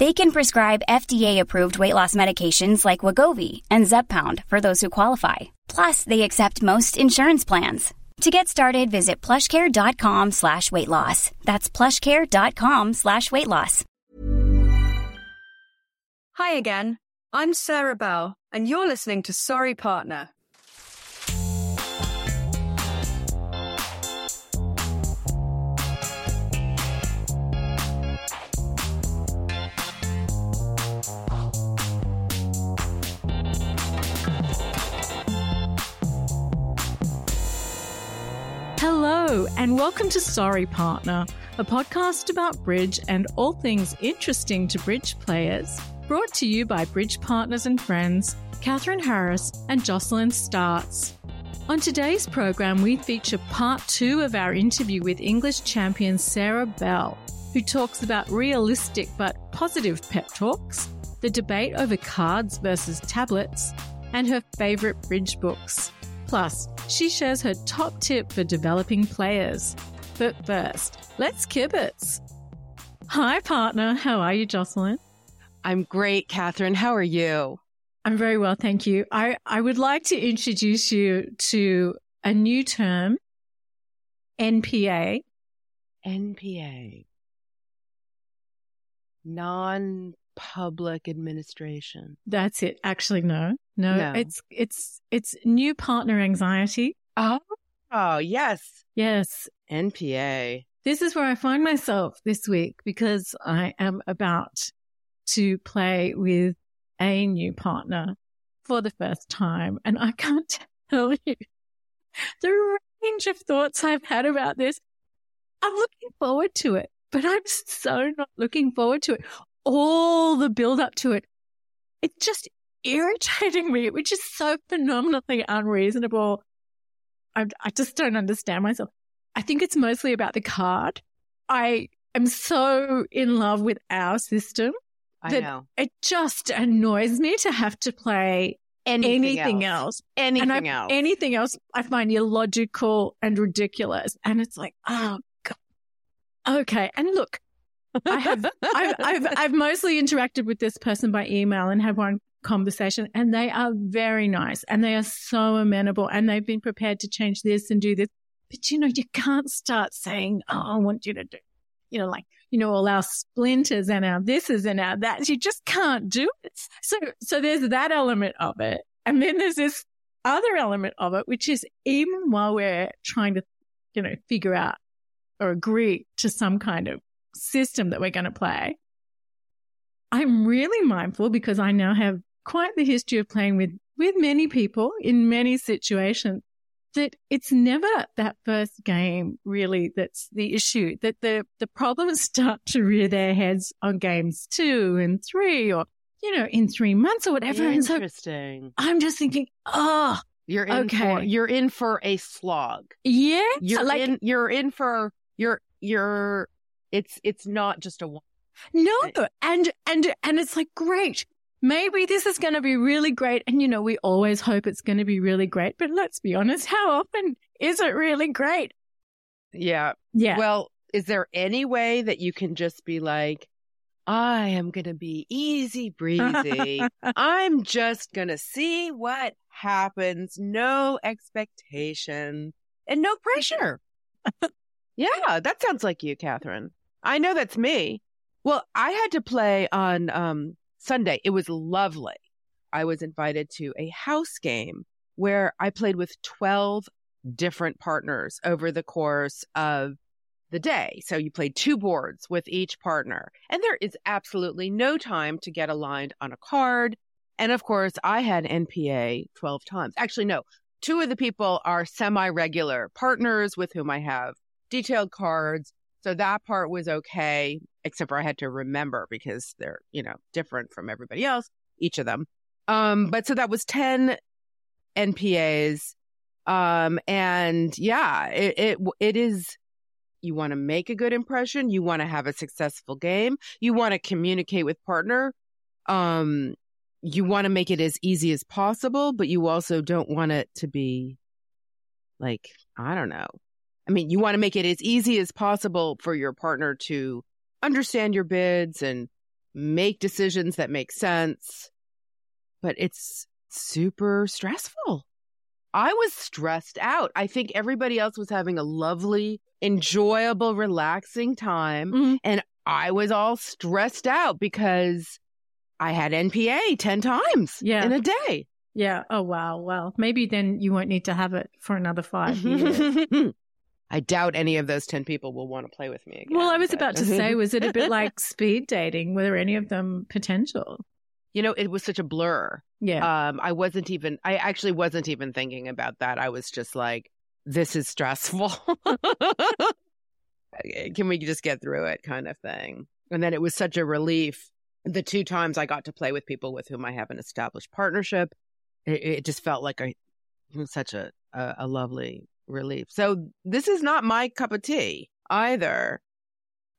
They can prescribe FDA-approved weight loss medications like Wegovy and Zepbound for those who qualify. Plus, they accept most insurance plans. To get started, visit plushcare.com slash weight loss. That's plushcare.com slash weight loss. Hi again. I'm Sarah Bell, and you're listening to Sorry Partner. Hello, and welcome to Sorry Partner, a podcast about bridge and all things interesting to bridge players, brought to you by Bridge Partners and Friends, Catherine Harris and Jocelyn Startz. On today's program, we feature part two of our interview with English champion Sarah Bell, who talks about realistic but positive pep talks, the debate over cards versus tablets, and her favourite bridge books. Plus, she shares her top tip for developing players. But first, let's kibitz. Hi, partner. How are you, Jocelyn? I'm great, Catherine. How are you? I'm very well, thank you. I, I would like to introduce you to a new term, NPA. NPA. Non public administration. That's it. Actually, no, no, No. it's it's it's new partner anxiety. Oh, oh yes. Yes, NPA. this is where I find myself this week because I am about to play with a new partner for the first time, and I can't tell you the range of thoughts I've had about this. I'm looking forward to it, but I'm so not looking forward to it. All the build up to it, it's just irritating me, which is so phenomenally unreasonable. I, I just don't understand myself. I think it's mostly about the card. I am so in love with our system I that know. it just annoys me to have to play anything, else. Anything and I, else. Anything else I find illogical and ridiculous. And it's like, oh, God. Okay. And look, I have, I've, I've, I've mostly interacted with this person by email and had one conversation and they are very nice and they are so amenable and they've been prepared to change this and do this. But you know, you can't start saying, Oh, I want you to do, you know, like, you know, all our splinters and our thises and our that. You just can't do it. So, so there's that element of it. And then there's this other element of it, which is even while we're trying to, you know, figure out or agree to some kind of system that we're going to play, I'm really mindful because I now have quite the history of playing with, with many people in many situations that it's never that first game really that's the issue, that the, the problems start to rear their heads on games two and three or, you know, in three months or whatever. And so Interesting. I'm just thinking, oh, You're in Okay. for you're in for a slog. yeah. You're like, in you're in for you're you're it's it's not just a one. No, and and and it's like great. Maybe this is going to be really great, and you know we always hope it's going to be really great. But let's be honest, how often is it really great? Yeah. Yeah, Well, is there any way that you can just be like, I am going to be easy breezy. I'm just going to see what happens. No expectation and no pressure. yeah, that sounds like you, Catherine. I know that's me. Well, I had to play on um, Sunday. It was lovely. I was invited to a house game where I played with 12 different partners over the course of the day. So you played two boards with each partner, and there is absolutely no time to get aligned on a card. And of course, I had NPA 12 times. Actually, no, two of the people are semi regular partners with whom I have detailed cards. So that part was okay, except for I had to remember because they're, you know, different from everybody else, each of them. Um, but so that was 10 NPAs. Um, and yeah, it, it, it is, you want to make a good impression. You want to have a successful game. You want to communicate with partner. Um, you want to make it as easy as possible, but you also don't want it to be like, I don't know. I mean, you want to make it as easy as possible for your partner to understand your bids and make decisions that make sense. But it's super stressful. I was stressed out. I think everybody else was having a lovely, enjoyable, relaxing time. Mhm. And I was all stressed out because I had NPA 10 times Yeah. in a day. Yeah. Oh, wow. Well, maybe then you won't need to have it for another five years. I doubt any of those 10 people will want to play with me again. well, I was but- about to say, was it a bit like speed dating? Were there any of them potential? you know, it was such a blur. Yeah. Um, I wasn't even, I actually wasn't even thinking about that. I was just like, this is stressful. Can we just get through it kind of thing? And then it was such a relief. The two times I got to play with people with whom I have an established partnership, it, it just felt like a, such a, a, a lovely relief. So this is not my cup of tea either,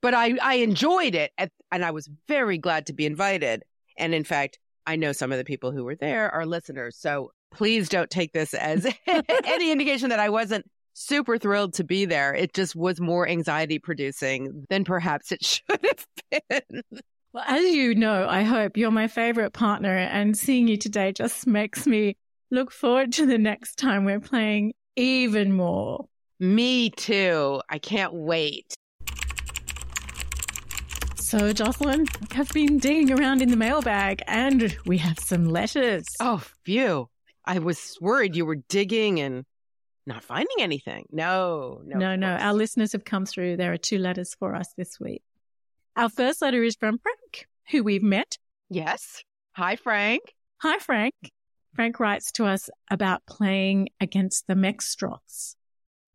but I, I enjoyed it at, and I was very glad to be invited. And in fact, I know some of the people who were there are listeners. So please don't take this as any indication that I wasn't super thrilled to be there. It just was more anxiety producing than perhaps it should have been. Well, as you know, I hope you're my favorite partner, and seeing you today just makes me look forward to the next time we're playing even more. Me too. I can't wait. So, Jocelyn, I've been digging around in the mailbag and we have some letters. Oh, phew. I was worried you were digging and not finding anything. No, no. no, no. Our listeners have come through. There are two letters for us this week. Our first letter is from Frank, who we've met. Yes. Hi, Frank. Hi, Frank. Frank writes to us about playing against the Meckstroths.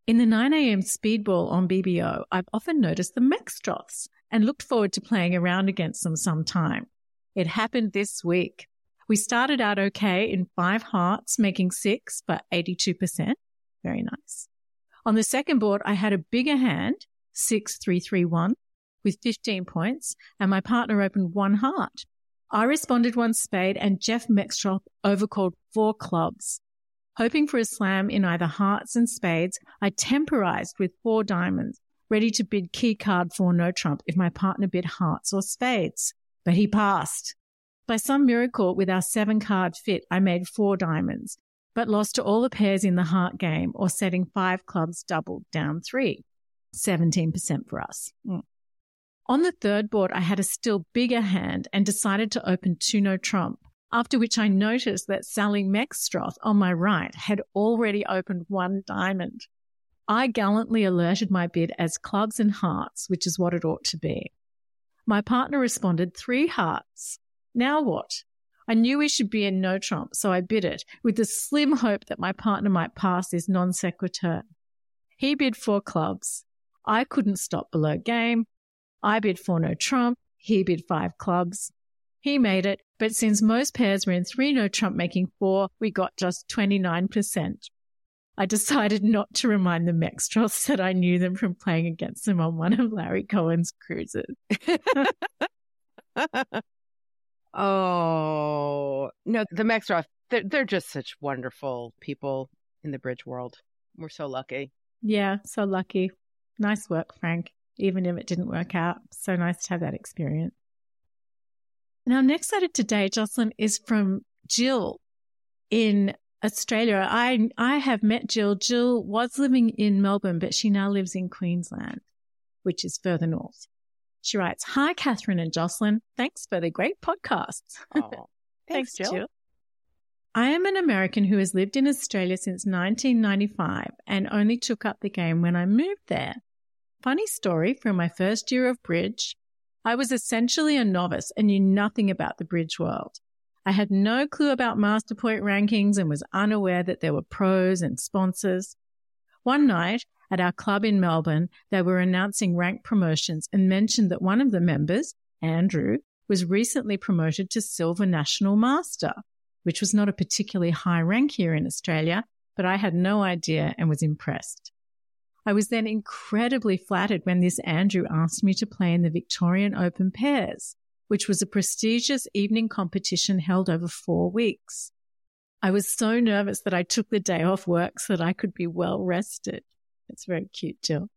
In the 9 a.m. speedball on BBO, I've often noticed the Meckstroths and looked forward to playing around against them sometime. It happened this week. We started out okay in five hearts, making six, but 82%. Very nice. On the second board, I had a bigger hand, 6331, with 15 points, and my partner opened one heart. I responded one spade and Jeff Meckstroth overcalled four clubs. Hoping for a slam in either hearts and spades, I temporized with four diamonds, ready to bid key card for no trump if my partner bid hearts or spades. But he passed. By some miracle, with our seven card fit, I made four diamonds, but lost to all the pairs in the heart game or setting five clubs doubled down three. 17% for us. Mm. On the third board, I had a still bigger hand and decided to open two no trump, after which I noticed that Sally Meckstroth on my right had already opened one diamond. I gallantly alerted my bid as clubs and hearts, which is what it ought to be. My partner responded three hearts. Now what? I knew we should be in no trump, so I bid it with the slim hope that my partner might pass this non sequitur. He bid four clubs. I couldn't stop below game. I bid four no trump. He bid five clubs. He made it, but since most pairs were in three no trump making four, we got just 29%. I decided not to remind the Meckstroths that I knew them from playing against them on one of Larry Cohen's cruises. oh no, the Meckstroth, they're, they're just such wonderful people in the bridge world. We're so lucky. Yeah, so lucky. Nice work, Frank. Even if it didn't work out, so nice to have that experience. Now, next letter today, Jocelyn, is from Jill in Australia. I, I have met Jill. Jill was living in Melbourne, but she now lives in Queensland, which is further north. She writes, Hi, Catherine and Jocelyn. Thanks for the great podcasts. Oh, thanks, Jill. I am an American who has lived in Australia since 1995 and only took up the game when I moved there. Funny story from my first year of bridge. I was essentially a novice and knew nothing about the bridge world. I had no clue about master point rankings and was unaware that there were pros and sponsors. One night at our club in Melbourne, they were announcing rank promotions and mentioned that one of the members, Andrew, was recently promoted to Silver National Master which was not a particularly high rank here in Australia, but I had no idea and was impressed. I was then incredibly flattered when this Andrew asked me to play in the Victorian Open Pairs, which was a prestigious evening competition held over four weeks. I was so nervous that I took the day off work so that I could be well rested. It's very cute, Jill.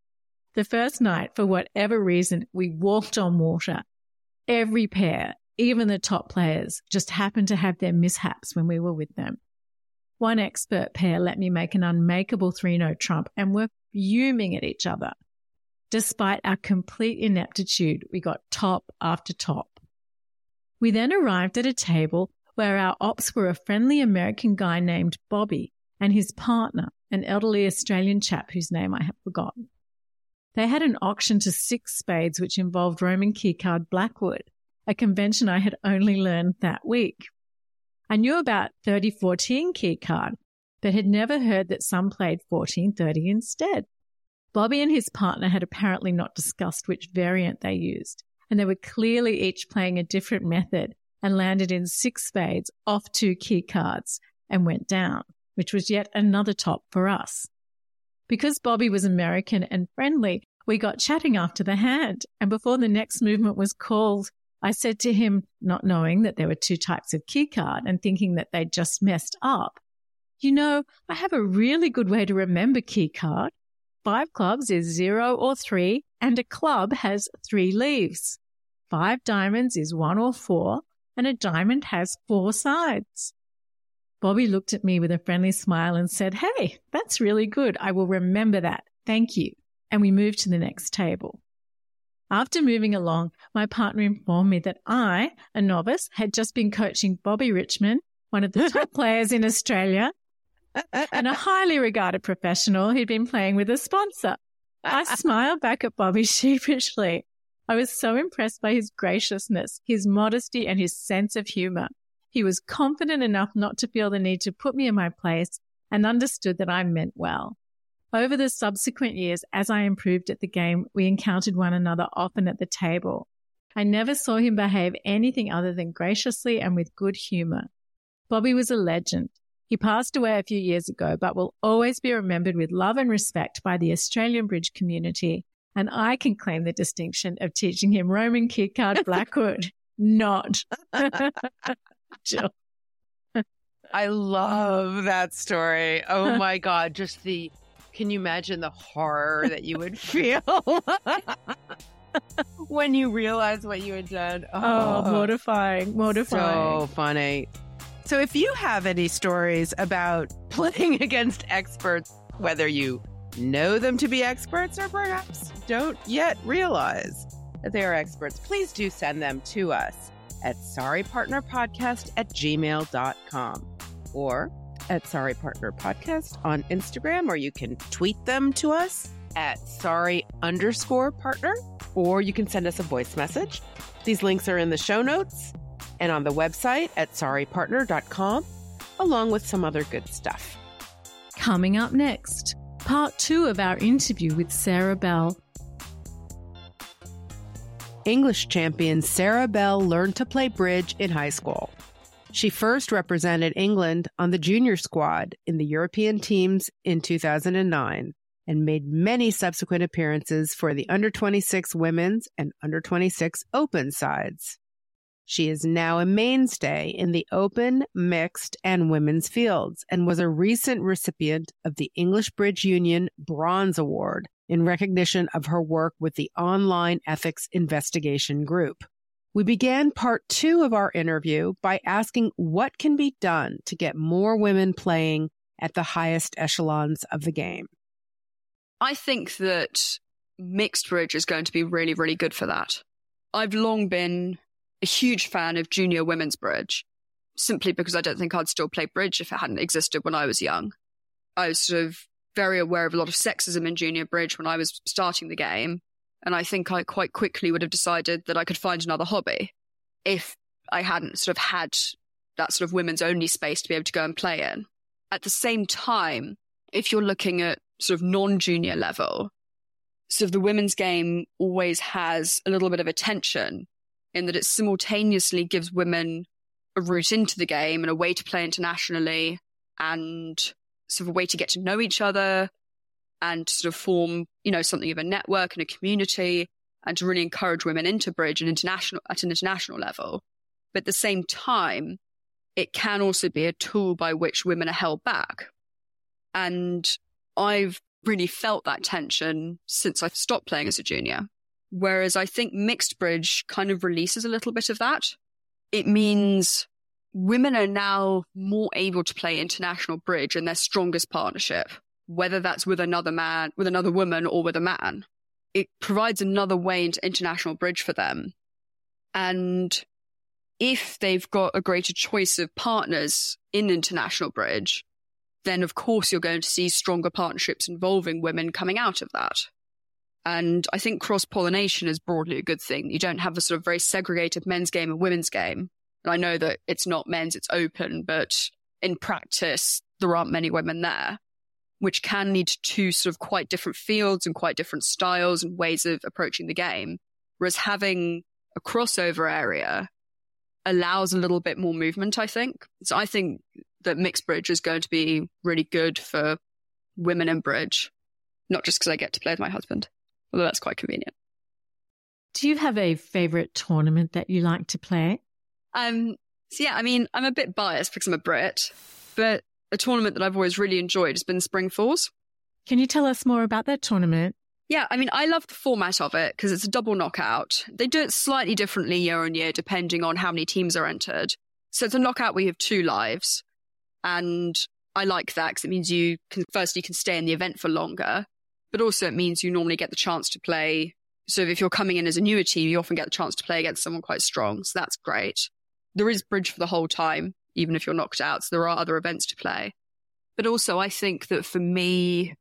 The first night, for whatever reason, we walked on water. Every pair, even the top players just happened to have their mishaps when we were with them. One expert pair let me make an unmakeable three no trump and were fuming at each other. Despite our complete ineptitude, we got top after top. We then arrived at a table where our ops were a friendly American guy named Bobby and his partner, an elderly Australian chap whose name I have forgotten. They had an auction to six spades, which involved Roman keycard Blackwood a convention I had only learned that week. I knew about 3014 key card, but had never heard that some played 1430 instead. Bobby and his partner had apparently not discussed which variant they used, and they were clearly each playing a different method and landed in six spades off two key cards and went down, which was yet another top for us. Because Bobby was American and friendly, we got chatting after the hand, and before the next movement was called, I said to him, not knowing that there were two types of keycard and thinking that they'd just messed up, you know, I have a really good way to remember keycard. Five clubs is zero or three, and a club has three leaves. Five diamonds is one or four, and a diamond has four sides. Bobby looked at me with a friendly smile and said, Hey, that's really good. I will remember that. Thank you. And we moved to the next table. After moving along, my partner informed me that I, a novice, had just been coaching Bobby Richman, one of the top players in Australia, and a highly regarded professional who'd been playing with a sponsor. I smiled back at Bobby sheepishly. I was so impressed by his graciousness, his modesty, and his sense of humor. He was confident enough not to feel the need to put me in my place and understood that I meant well. Over the subsequent years, as I improved at the game, we encountered one another often at the table. I never saw him behave anything other than graciously and with good humor. Bobby was a legend. He passed away a few years ago, but will always be remembered with love and respect by the Australian bridge community. And I can claim the distinction of teaching him Roman key card Blackwood, not Jill. I love that story. Oh my God. Just the can you imagine the horror that you would feel when you realize what you had done? Oh, oh mortifying, mortifying. So funny. So, if you have any stories about playing against experts, whether you know them to be experts or perhaps don't yet realize that they are experts, please do send them to us at sorrypartnerpodcast at gmail.com or at Sorry Partner Podcast on Instagram, or you can tweet them to us at sorry underscore partner, or you can send us a voice message. These links are in the show notes and on the website at sorrypartner.com, along with some other good stuff. Coming up next, part two of our interview with Sarah Bell. English champion Sarah Bell learned to play bridge in high school. She first represented England on the junior squad in the European teams in 2009 and made many subsequent appearances for the under 26 women's and under 26 open sides. She is now a mainstay in the open, mixed, and women's fields and was a recent recipient of the English Bridge Union Bronze Award in recognition of her work with the Online Ethics Investigation Group. We began part two of our interview by asking what can be done to get more women playing at the highest echelons of the game. I think that mixed bridge is going to be really, really good for that. I've long been a huge fan of junior women's bridge, simply because I don't think I'd still play bridge if it hadn't existed when I was young. I was sort of very aware of a lot of sexism in junior bridge when I was starting the game. And I think I quite quickly would have decided that I could find another hobby if I hadn't sort of had that sort of women's only space to be able to go and play in. At the same time, if you're looking at sort of non junior level, sort of the women's game always has a little bit of a tension in that it simultaneously gives women a route into the game and a way to play internationally and sort of a way to get to know each other and to sort of form, you know, something of a network and a community and to really encourage women into bridge and international at an international level. But at the same time, it can also be a tool by which women are held back. And I've really felt that tension since I've stopped playing as a junior. Whereas I think mixed bridge kind of releases a little bit of that. It means women are now more able to play international bridge in their strongest partnership, whether that's with another man, with another woman, or with a man. It provides another way into international bridge for them. And if they've got a greater choice of partners in international bridge, then of course you're going to see stronger partnerships involving women coming out of that. And I think cross pollination is broadly a good thing. You don't have a sort of very segregated men's game and women's game. And I know that it's not men's, it's open, but in practice, there aren't many women there, which can lead to sort of quite different fields and quite different styles and ways of approaching the game. Whereas having a crossover area allows a little bit more movement, I think. So I think that mixed bridge is going to be really good for women in bridge, not just because I get to play with my husband, although that's quite convenient. Do you have a favorite tournament that you like to play? Um, so yeah, I mean, I'm a bit biased because I'm a Brit, but a tournament that I've always really enjoyed has been Spring Fours. Can you tell us more about that tournament? Yeah, I mean, I love the format of it because it's a double knockout. They do it slightly differently year on year depending on how many teams are entered. So it's a knockout where you have two lives. And I like that because it means you can, first, you can stay in the event for longer, but also it means you normally get the chance to play. So if you're coming in as a newer team, you often get the chance to play against someone quite strong. So that's great. There is bridge for the whole time, even if you're knocked out. So there are other events to play. But also, I think that for me,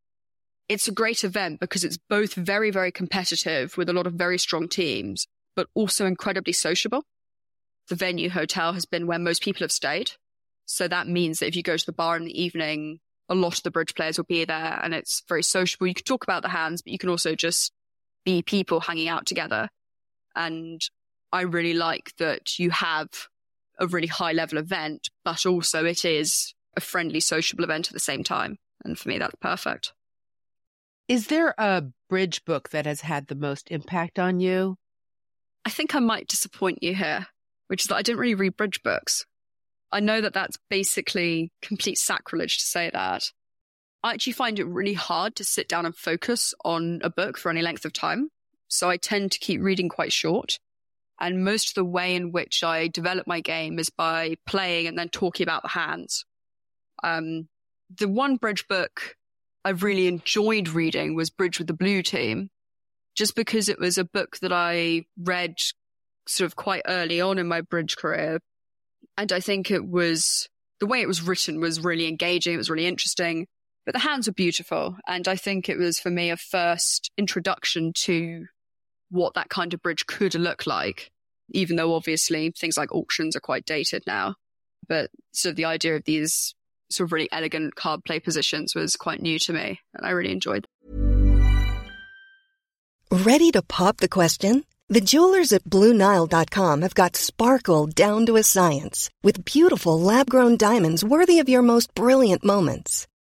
it's a great event because it's both very, very competitive with a lot of very strong teams, but also incredibly sociable. The venue hotel has been where most people have stayed. So that means that if you go to the bar in the evening, a lot of the bridge players will be there and it's very sociable. You can talk about the hands, but you can also just be people hanging out together. And I really like that you have a really high level event, but also it is a friendly, sociable event at the same time. And for me, that's perfect. Is there a bridge book that has had the most impact on you? I think I might disappoint you here, which is that I didn't really read bridge books. I know that that's basically complete sacrilege to say that. I actually find it really hard to sit down and focus on a book for any length of time. So I tend to keep reading quite short. And most of the way in which I develop my game is by playing and then talking about the hands. Um, the one bridge book I've really enjoyed reading was Bridge with the Blue Team, just because it was a book that I read sort of quite early on in my bridge career. And I think it was the way it was written was really engaging. It was really interesting, but the hands were beautiful. And I think it was for me a first introduction to what that kind of bridge could look like, even though obviously things like auctions are quite dated now. But sort of the idea of these sort of really elegant card play positions was quite new to me, and I really enjoyed them. Ready to pop the question? The jewelers at BlueNile.com have got sparkle down to a science with beautiful lab grown diamonds worthy of your most brilliant moments.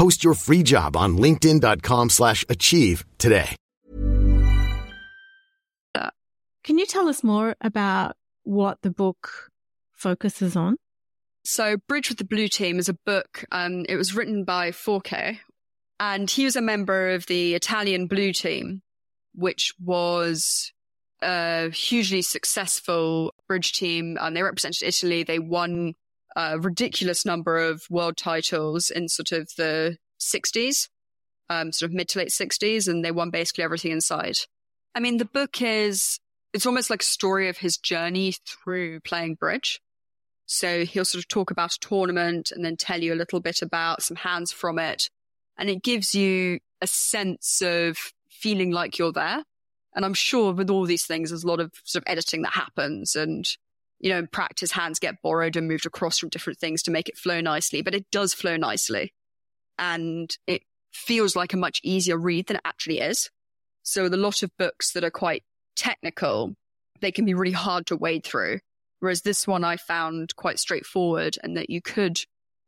Post your free job on linkedin.com/achieve slash achieve today. Can you tell us more about what the book focuses on? So, Bridge with the Blue Team is a book. Um, it was written by Forquet and he was a member of the Italian Blue Team, which was a hugely successful bridge team. And they represented Italy. They won a ridiculous number of world titles in sort of the 60s, um, sort of mid to late 60s, and they won basically everything inside. I mean, the book is, it's almost like a story of his journey through playing bridge. So he'll sort of talk about a tournament and then tell you a little bit about some hands from it. And it gives you a sense of feeling like you're there. And I'm sure with all these things, there's a lot of sort of editing that happens. And, you know, in practice, hands get borrowed and moved across from different things to make it flow nicely, but it does flow nicely. And it feels like a much easier read than it actually is. So with a lot of books that are quite technical, they can be really hard to wade through. Whereas this one I found quite straightforward and that you could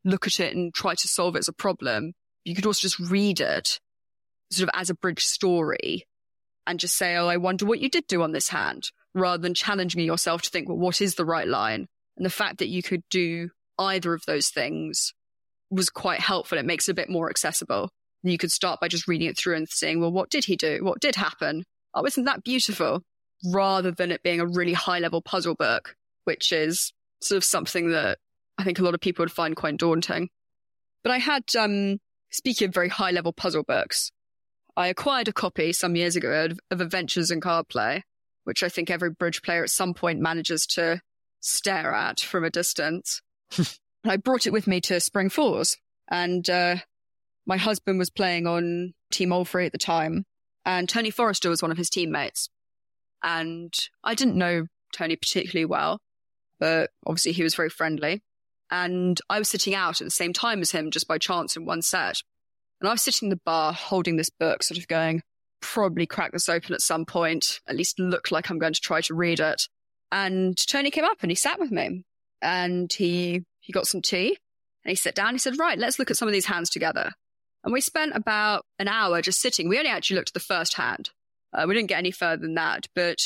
look at it and try to solve it as a problem. You could also just read it sort of as a bridge story and just say, Oh, I wonder what you did do on this hand, rather than challenging yourself to think, well, what is the right line? And the fact that you could do either of those things was quite helpful. It makes it a bit more accessible. You could start by just reading it through and saying, well, what did he do? What did happen? Oh, isn't that beautiful? Rather than it being a really high level puzzle book, which is sort of something that I think a lot of people would find quite daunting. But I had, um, speaking of very high level puzzle books, I acquired a copy some years ago of, of Adventures in Card Play, which I think every bridge player at some point manages to stare at from a distance. I brought it with me to Spring Fours, and uh, my husband was playing on Team Allfrey at the time, and Tony Forrester was one of his teammates. And I didn't know Tony particularly well, but obviously he was very friendly. And I was sitting out at the same time as him just by chance in one set. And I was sitting in the bar holding this book, sort of going, probably crack this open at some point, at least look like I'm going to try to read it. And Tony came up and he sat with me and he, he got some tea and he sat down. He said, right, let's look at some of these hands together. And we spent about an hour just sitting. We only actually looked at the first hand. Uh, we didn't get any further than that, but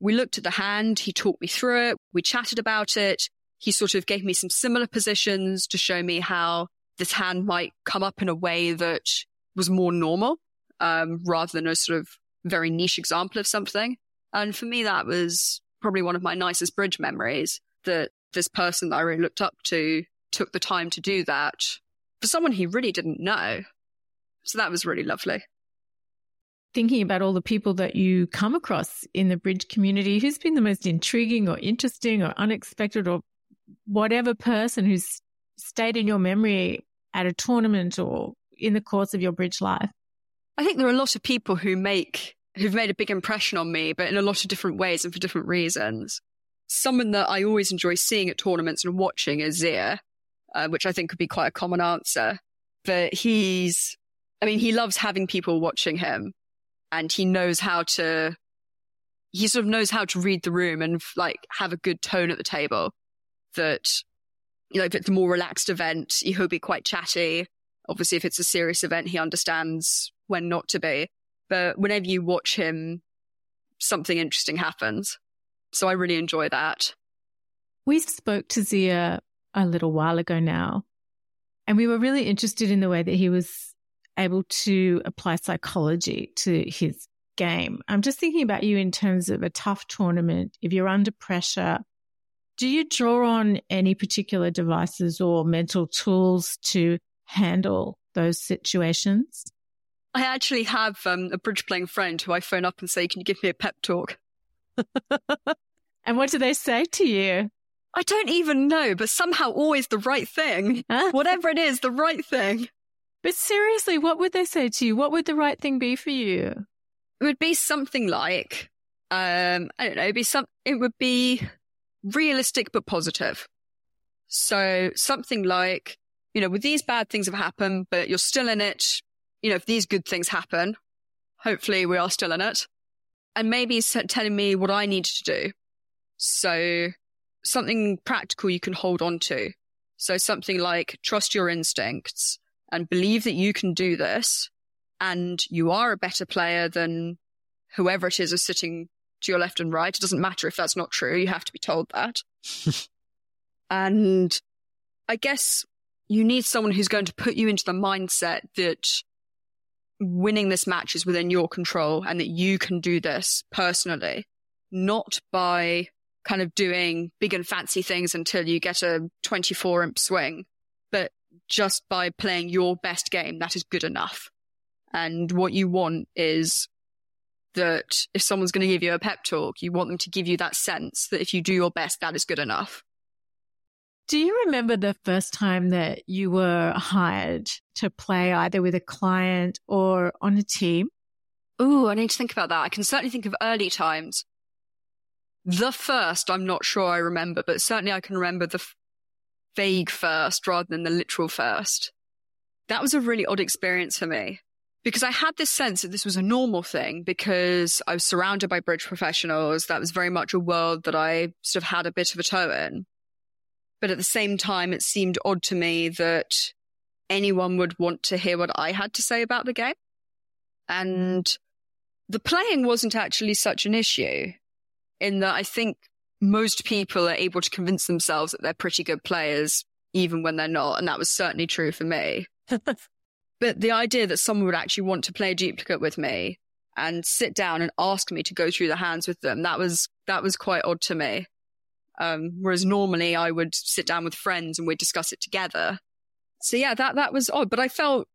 we looked at the hand. He talked me through it. We chatted about it. He sort of gave me some similar positions to show me how this hand might come up in a way that was more normal, um, rather than a sort of very niche example of something. And for me, that was probably one of my nicest bridge memories that this person that I really looked up to took the time to do that for someone he really didn't know. So that was really lovely. Thinking about all the people that you come across in the bridge community, who's been the most intriguing or interesting or unexpected or whatever person who's stayed in your memory at a tournament or in the course of your bridge life? I think there are a lot of people who make who've made a big impression on me, but in a lot of different ways and for different reasons. Someone that I always enjoy seeing at tournaments and watching is Zia, uh, which I think could be quite a common answer. But he's, I mean, he loves having people watching him and he knows how to, he sort of knows how to read the room and like have a good tone at the table that, you know, if it's a more relaxed event, he'll be quite chatty. Obviously, if it's a serious event, he understands when not to be. But whenever you watch him, something interesting happens. So I really enjoy that. We spoke to Zia a little while ago now, and we were really interested in the way that he was able to apply psychology to his game. I'm just thinking about you in terms of a tough tournament. If you're under pressure, do you draw on any particular devices or mental tools to handle those situations? I actually have um, a bridge playing friend who I phone up and say, Can you give me a pep talk? and what do they say to you? I don't even know, but somehow always the right thing. Huh? Whatever it is, the right thing. But seriously, what would they say to you? What would the right thing be for you? It would be something like, um, I don't know, it'd be some, it would be realistic but positive. So something like, you know, with these bad things have happened, but you're still in it. You know, if these good things happen, hopefully we are still in it. And maybe telling me what I need to do. So something practical you can hold on to. So something like trust your instincts and believe that you can do this and you are a better player than whoever it is is sitting to your left and right. It doesn't matter if that's not true. You have to be told that. and I guess you need someone who's going to put you into the mindset that winning this match is within your control and that you can do this personally, not by kind of doing big and fancy things until you get a 24 imp swing, but just by playing your best game, that is good enough. And what you want is that if someone's going to give you a pep talk, you want them to give you that sense that if you do your best, that is good enough. Do you remember the first time that you were hired to play either with a client or on a team? Oh, I need to think about that. I can certainly think of early times. The first, I'm not sure I remember, but certainly I can remember the f- vague first rather than the literal first. That was a really odd experience for me because I had this sense that this was a normal thing because I was surrounded by bridge professionals. That was very much a world that I sort of had a bit of a toe in. But at the same time, it seemed odd to me that anyone would want to hear what I had to say about the game. And the playing wasn't actually such an issue in that I think most people are able to convince themselves that they're pretty good players, even when they're not. And that was certainly true for me. but the idea that someone would actually want to play a duplicate with me and sit down and ask me to go through the hands with them, that was, that was quite odd to me. Um, whereas normally I would sit down with friends and we'd discuss it together. So yeah, that, that was odd, but I felt,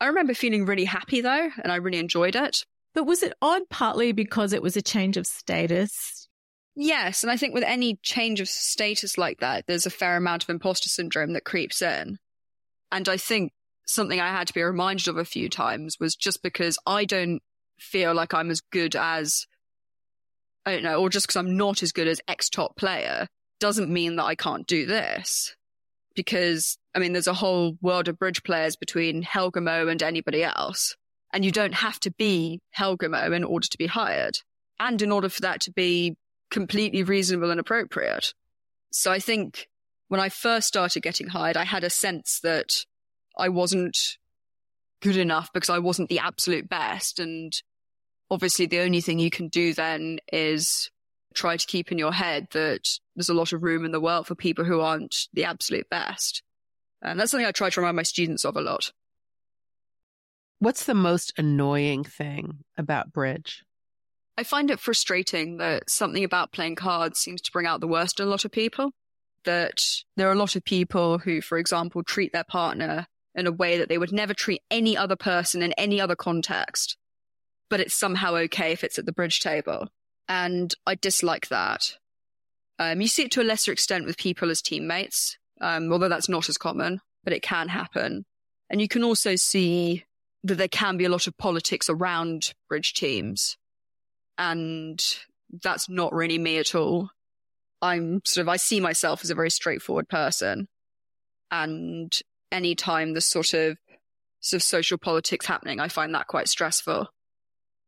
I remember feeling really happy though, and I really enjoyed it. But was it odd partly because it was a change of status? Yes. And I think with any change of status like that, there's a fair amount of imposter syndrome that creeps in. And I think something I had to be reminded of a few times was just because I don't feel like I'm as good as, I don't know, or just because I'm not as good as X top player doesn't mean that I can't do this. Because, I mean, there's a whole world of bridge players between Helgemo and anybody else. And you don't have to be Helgemo in order to be hired. And in order for that to be completely reasonable and appropriate. So I think when I first started getting hired, I had a sense that I wasn't good enough because I wasn't the absolute best. And obviously the only thing you can do then is try to keep in your head that there's a lot of room in the world for people who aren't the absolute best. And that's something I try to remind my students of a lot. What's the most annoying thing about bridge? I find it frustrating that something about playing cards seems to bring out the worst in a lot of people. That there are a lot of people who, for example, treat their partner in a way that they would never treat any other person in any other context, but it's somehow okay if it's at the bridge table. And I dislike that. Um, you see it to a lesser extent with people as teammates, um, although that's not as common, but it can happen. And you can also see that there can be a lot of politics around bridge teams. And that's not really me at all. I'm sort of, I see myself as a very straightforward person. And anytime there's sort of, sort of social politics happening, I find that quite stressful.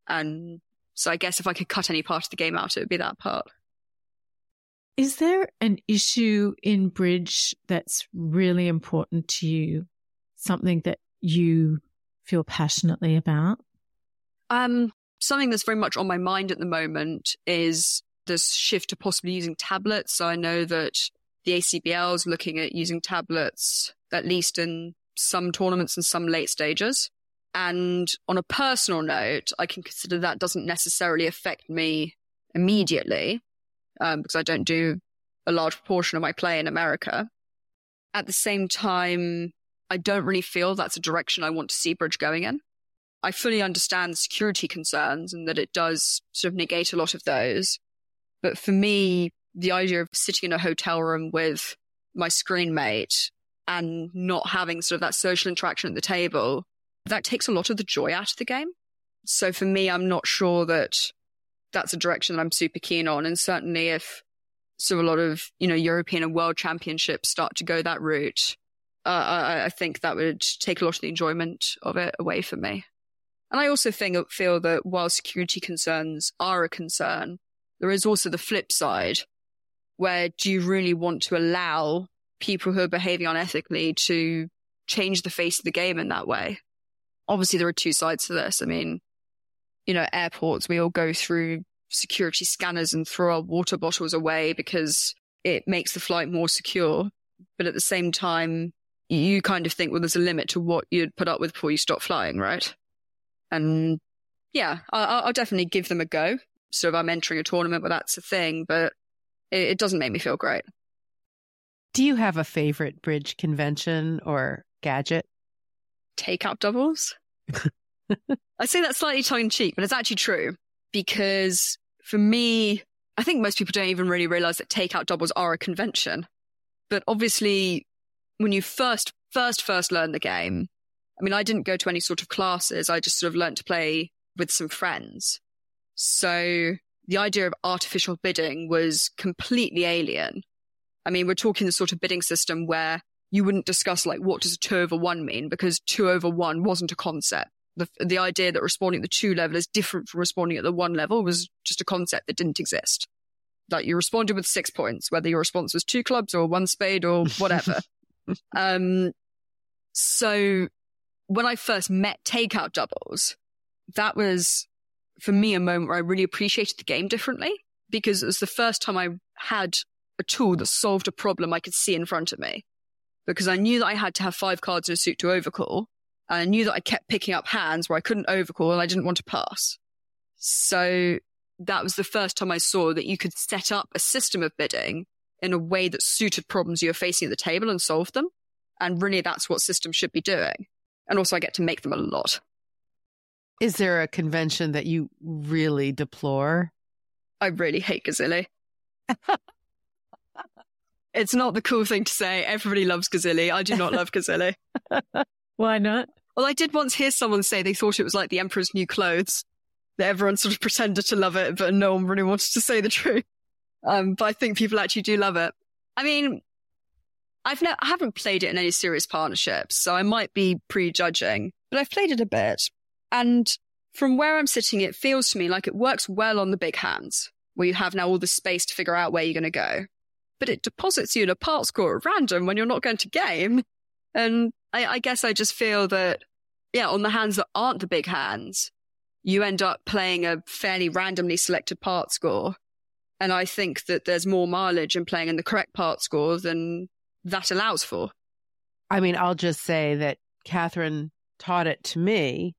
And so I guess if I could cut any part of the game out, it would be that part. Is there an issue in bridge that's really important to you? Something that you feel passionately about? Um, something that's very much on my mind at the moment is this shift to possibly using tablets. So I know that the ACBL is looking at using tablets, at least in some tournaments and some late stages. And on a personal note, I can consider that doesn't necessarily affect me immediately um, because I don't do a large proportion of my play in America. At the same time, I don't really feel that's a direction I want to see Bridge going in. I fully understand security concerns and that it does sort of negate a lot of those. But for me, the idea of sitting in a hotel room with my screen mate and not having sort of that social interaction at the table, that takes a lot of the joy out of the game. So for me, I'm not sure that that's a direction that I'm super keen on. And certainly if so a lot of, you know, European and world championships start to go that route, uh, I, I think that would take a lot of the enjoyment of it away from me. And I also think, feel that while security concerns are a concern, there is also the flip side where do you really want to allow people who are behaving unethically to change the face of the game in that way? Obviously, there are two sides to this. I mean, you know, airports, we all go through security scanners and throw our water bottles away because it makes the flight more secure. But at the same time, you kind of think, well, there's a limit to what you'd put up with before you stop flying, right? And yeah, I, will definitely give them a go. So if I'm entering a tournament where that's a thing, but it, it doesn't make me feel great. Do you have a favorite bridge convention or gadget? Takeout doubles. I say that slightly tongue in cheek, but it's actually true because for me, I think most people don't even really realize that takeout doubles are a convention. But obviously, when you first, first, first learn the game, I mean, I didn't go to any sort of classes. I just sort of learned to play with some friends. So the idea of artificial bidding was completely alien. I mean, we're talking the sort of bidding system where you wouldn't discuss like, what does a two over one mean? Because two over one wasn't a concept the, the idea that responding at the two level is different from responding at the one level was just a concept that didn't exist. That you responded with six points, whether your response was two clubs or one spade or whatever. um, so when I first met takeout doubles, that was for me a moment where I really appreciated the game differently because it was the first time I had a tool that solved a problem I could see in front of me. Because I knew that I had to have five cards in a suit to overcall. And I knew that I kept picking up hands where I couldn't overcall and I didn't want to pass. So that was the first time I saw that you could set up a system of bidding in a way that suited problems you were facing at the table and solve them. And really, that's what systems should be doing. And also, I get to make them a lot. Is there a convention that you really deplore? I really hate Gazzilli. it's not the cool thing to say. Everybody loves Gazzilli. I do not love Gazzilli. Why not? Well, I did once hear someone say they thought it was like the Emperor's New Clothes. That everyone sort of pretended to love it, but no one really wanted to say the truth. Um, but I think people actually do love it. I mean, I've ne- I haven't played it in any serious partnerships, so I might be prejudging, but I've played it a bit. And from where I'm sitting, it feels to me like it works well on the big hands, where you have now all the space to figure out where you're going to go. But it deposits you in a part score at random when you're not going to game. And I, I guess I just feel that, yeah, on the hands that aren't the big hands, you end up playing a fairly randomly selected part score. And I think that there's more mileage in playing in the correct part score than that allows for. I mean, I'll just say that Catherine taught it to me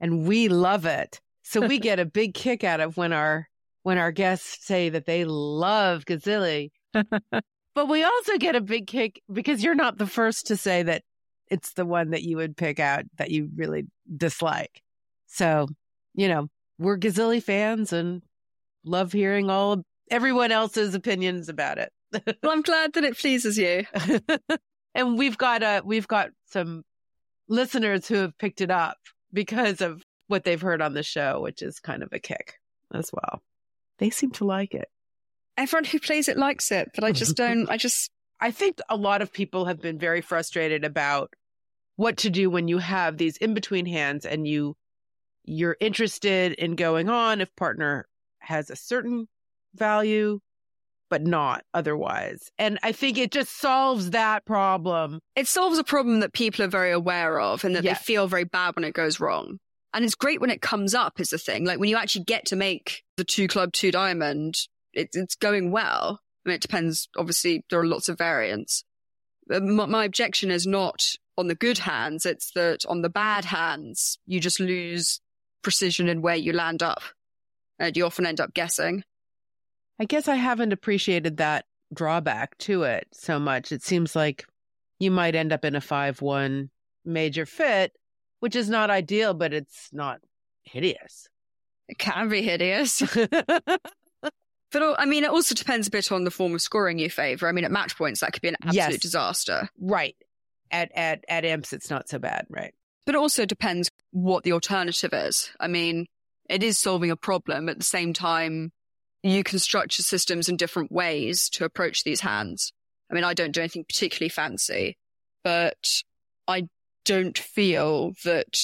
and we love it. So we get a big kick out of when our when our guests say that they love Gazzilli. But we also get a big kick because you're not the first to say that it's the one that you would pick out that you really dislike. So, you know, we're Gazzilli fans and love hearing all everyone else's opinions about it. well, I'm glad that it pleases you. and we've got a we've got some listeners who have picked it up because of what they've heard on the show, which is kind of a kick as well. They seem to like it. Everyone who plays it likes it, but I just don't I just I think a lot of people have been very frustrated about what to do when you have these in between hands and you you're interested in going on if partner has a certain value but not otherwise. And I think it just solves that problem. It solves a problem that people are very aware of and that yes. they feel very bad when it goes wrong. And it's great when it comes up is the thing. Like when you actually get to make the two club, two diamond, it, it's going well. I mean, it depends. Obviously, there are lots of variants, Uh, My, my objection is not on the good hands, it's that on the bad hands, you just lose precision in where you land up. And you often end up guessing. I guess I haven't appreciated that drawback to it so much. It seems like you might end up in a 5 1 major fit, which is not ideal, but it's not hideous. It can be hideous. but I mean, it also depends a bit on the form of scoring you favour. I mean, at match points, that could be an absolute Yes. disaster. Right. At at at imps, it's not so bad, right? But it also depends what the alternative is. I mean, it is solving a problem. At the same time, you can structure systems in different ways to approach these hands. I mean, I don't do anything particularly fancy, but I don't feel that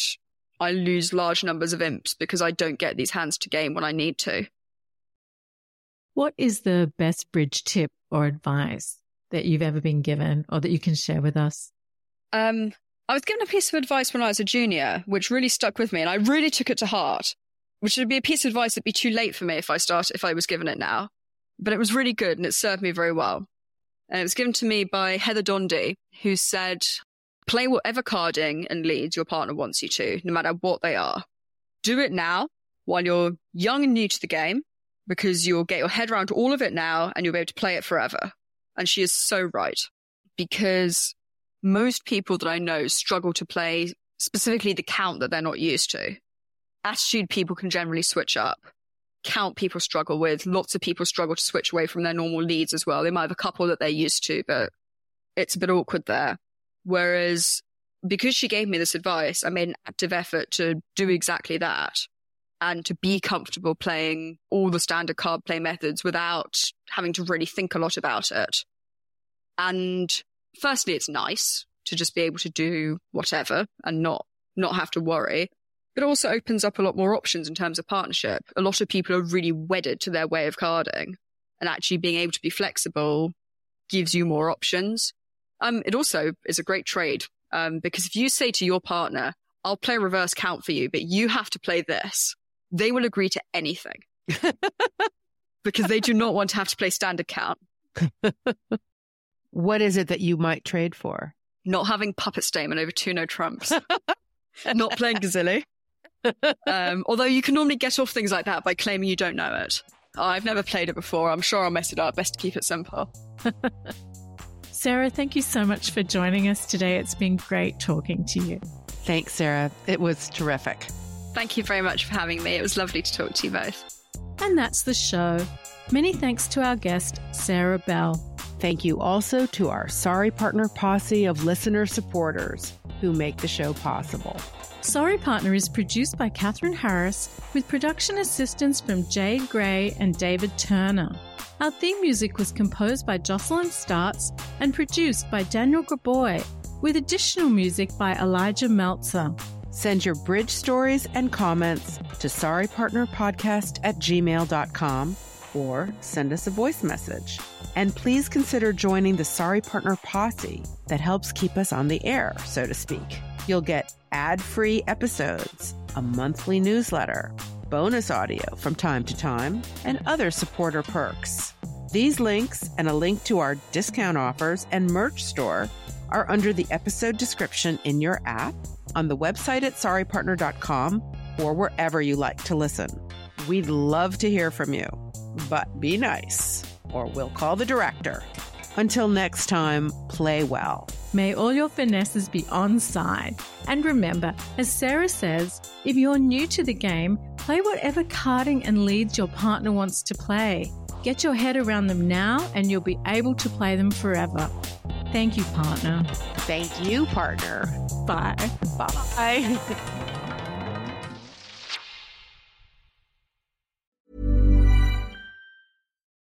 I lose large numbers of imps because I don't get these hands to game when I need to. What is the best bridge tip or advice that you've ever been given or that you can share with us? Um, I was given a piece of advice when I was a junior, which really stuck with me, and I really took it to heart. Which would be a piece of advice that'd be too late for me if I start if I was given it now. But it was really good and it served me very well. And it was given to me by Heather Dhondy, who said, "Play whatever carding and leads your partner wants you to, no matter what they are. Do it now while you're young and new to the game, because you'll get your head around all of it now and you'll be able to play it forever." And she is so right because most people that I know struggle to play specifically the count that they're not used to. Attitude people can generally switch up. Count people struggle with. Lots of people struggle to switch away from their normal leads as well. They might have a couple that they're used to, but it's a bit awkward there. Whereas because she gave me this advice, I made an active effort to do exactly that and to be comfortable playing all the standard card play methods without having to really think a lot about it. And firstly, it's nice to just be able to do whatever and not not have to worry. But it also opens up a lot more options in terms of partnership. A lot of people are really wedded to their way of carding, and actually being able to be flexible gives you more options. Um, it also is a great trade um, because if you say to your partner, "I'll play reverse count for you, but you have to play this," they will agree to anything because they do not want to have to play standard count. What is it that you might trade for? not having puppet Stayman over two no trumps, not playing Gazzilli. Um, although you can normally get off things like that by claiming you don't know it. I've never played it before. I'm sure I'll mess it up. Best to keep it simple. Sarah, thank you so much for joining us today. It's been great talking to you. Thanks, Sarah. It was terrific. Thank you very much for having me. It was lovely to talk to you both. And that's the show. Many thanks to our guest, Sarah Bell. Thank you also to our Sorry Partner posse of listener supporters who make the show possible. Sorry Partner is produced by Katherine Harris with production assistance from Jade Gray and David Turner. Our theme music was composed by Jocelyn Startz and produced by Daniel Graboy, with additional music by Elijah Meltzer. Send your bridge stories and comments to sorrypartnerpodcast at gmail.com or send us a voice message. And please consider joining the Sorry Partner posse that helps keep us on the air, so to speak. You'll get ad free episodes, a monthly newsletter, bonus audio from time to time, and other supporter perks. These links and a link to our discount offers and merch store are under the episode description in your app, on the website at sorrypartner.com, or wherever you like to listen. We'd love to hear from you, but be nice, or we'll call the director. Until next time, play well. May all your finesses be on side. And remember, as Sarah says, if you're new to the game, play whatever carding and leads your partner wants to play. Get your head around them now, and you'll be able to play them forever. Thank you, partner. Thank you, partner. Bye. Bye.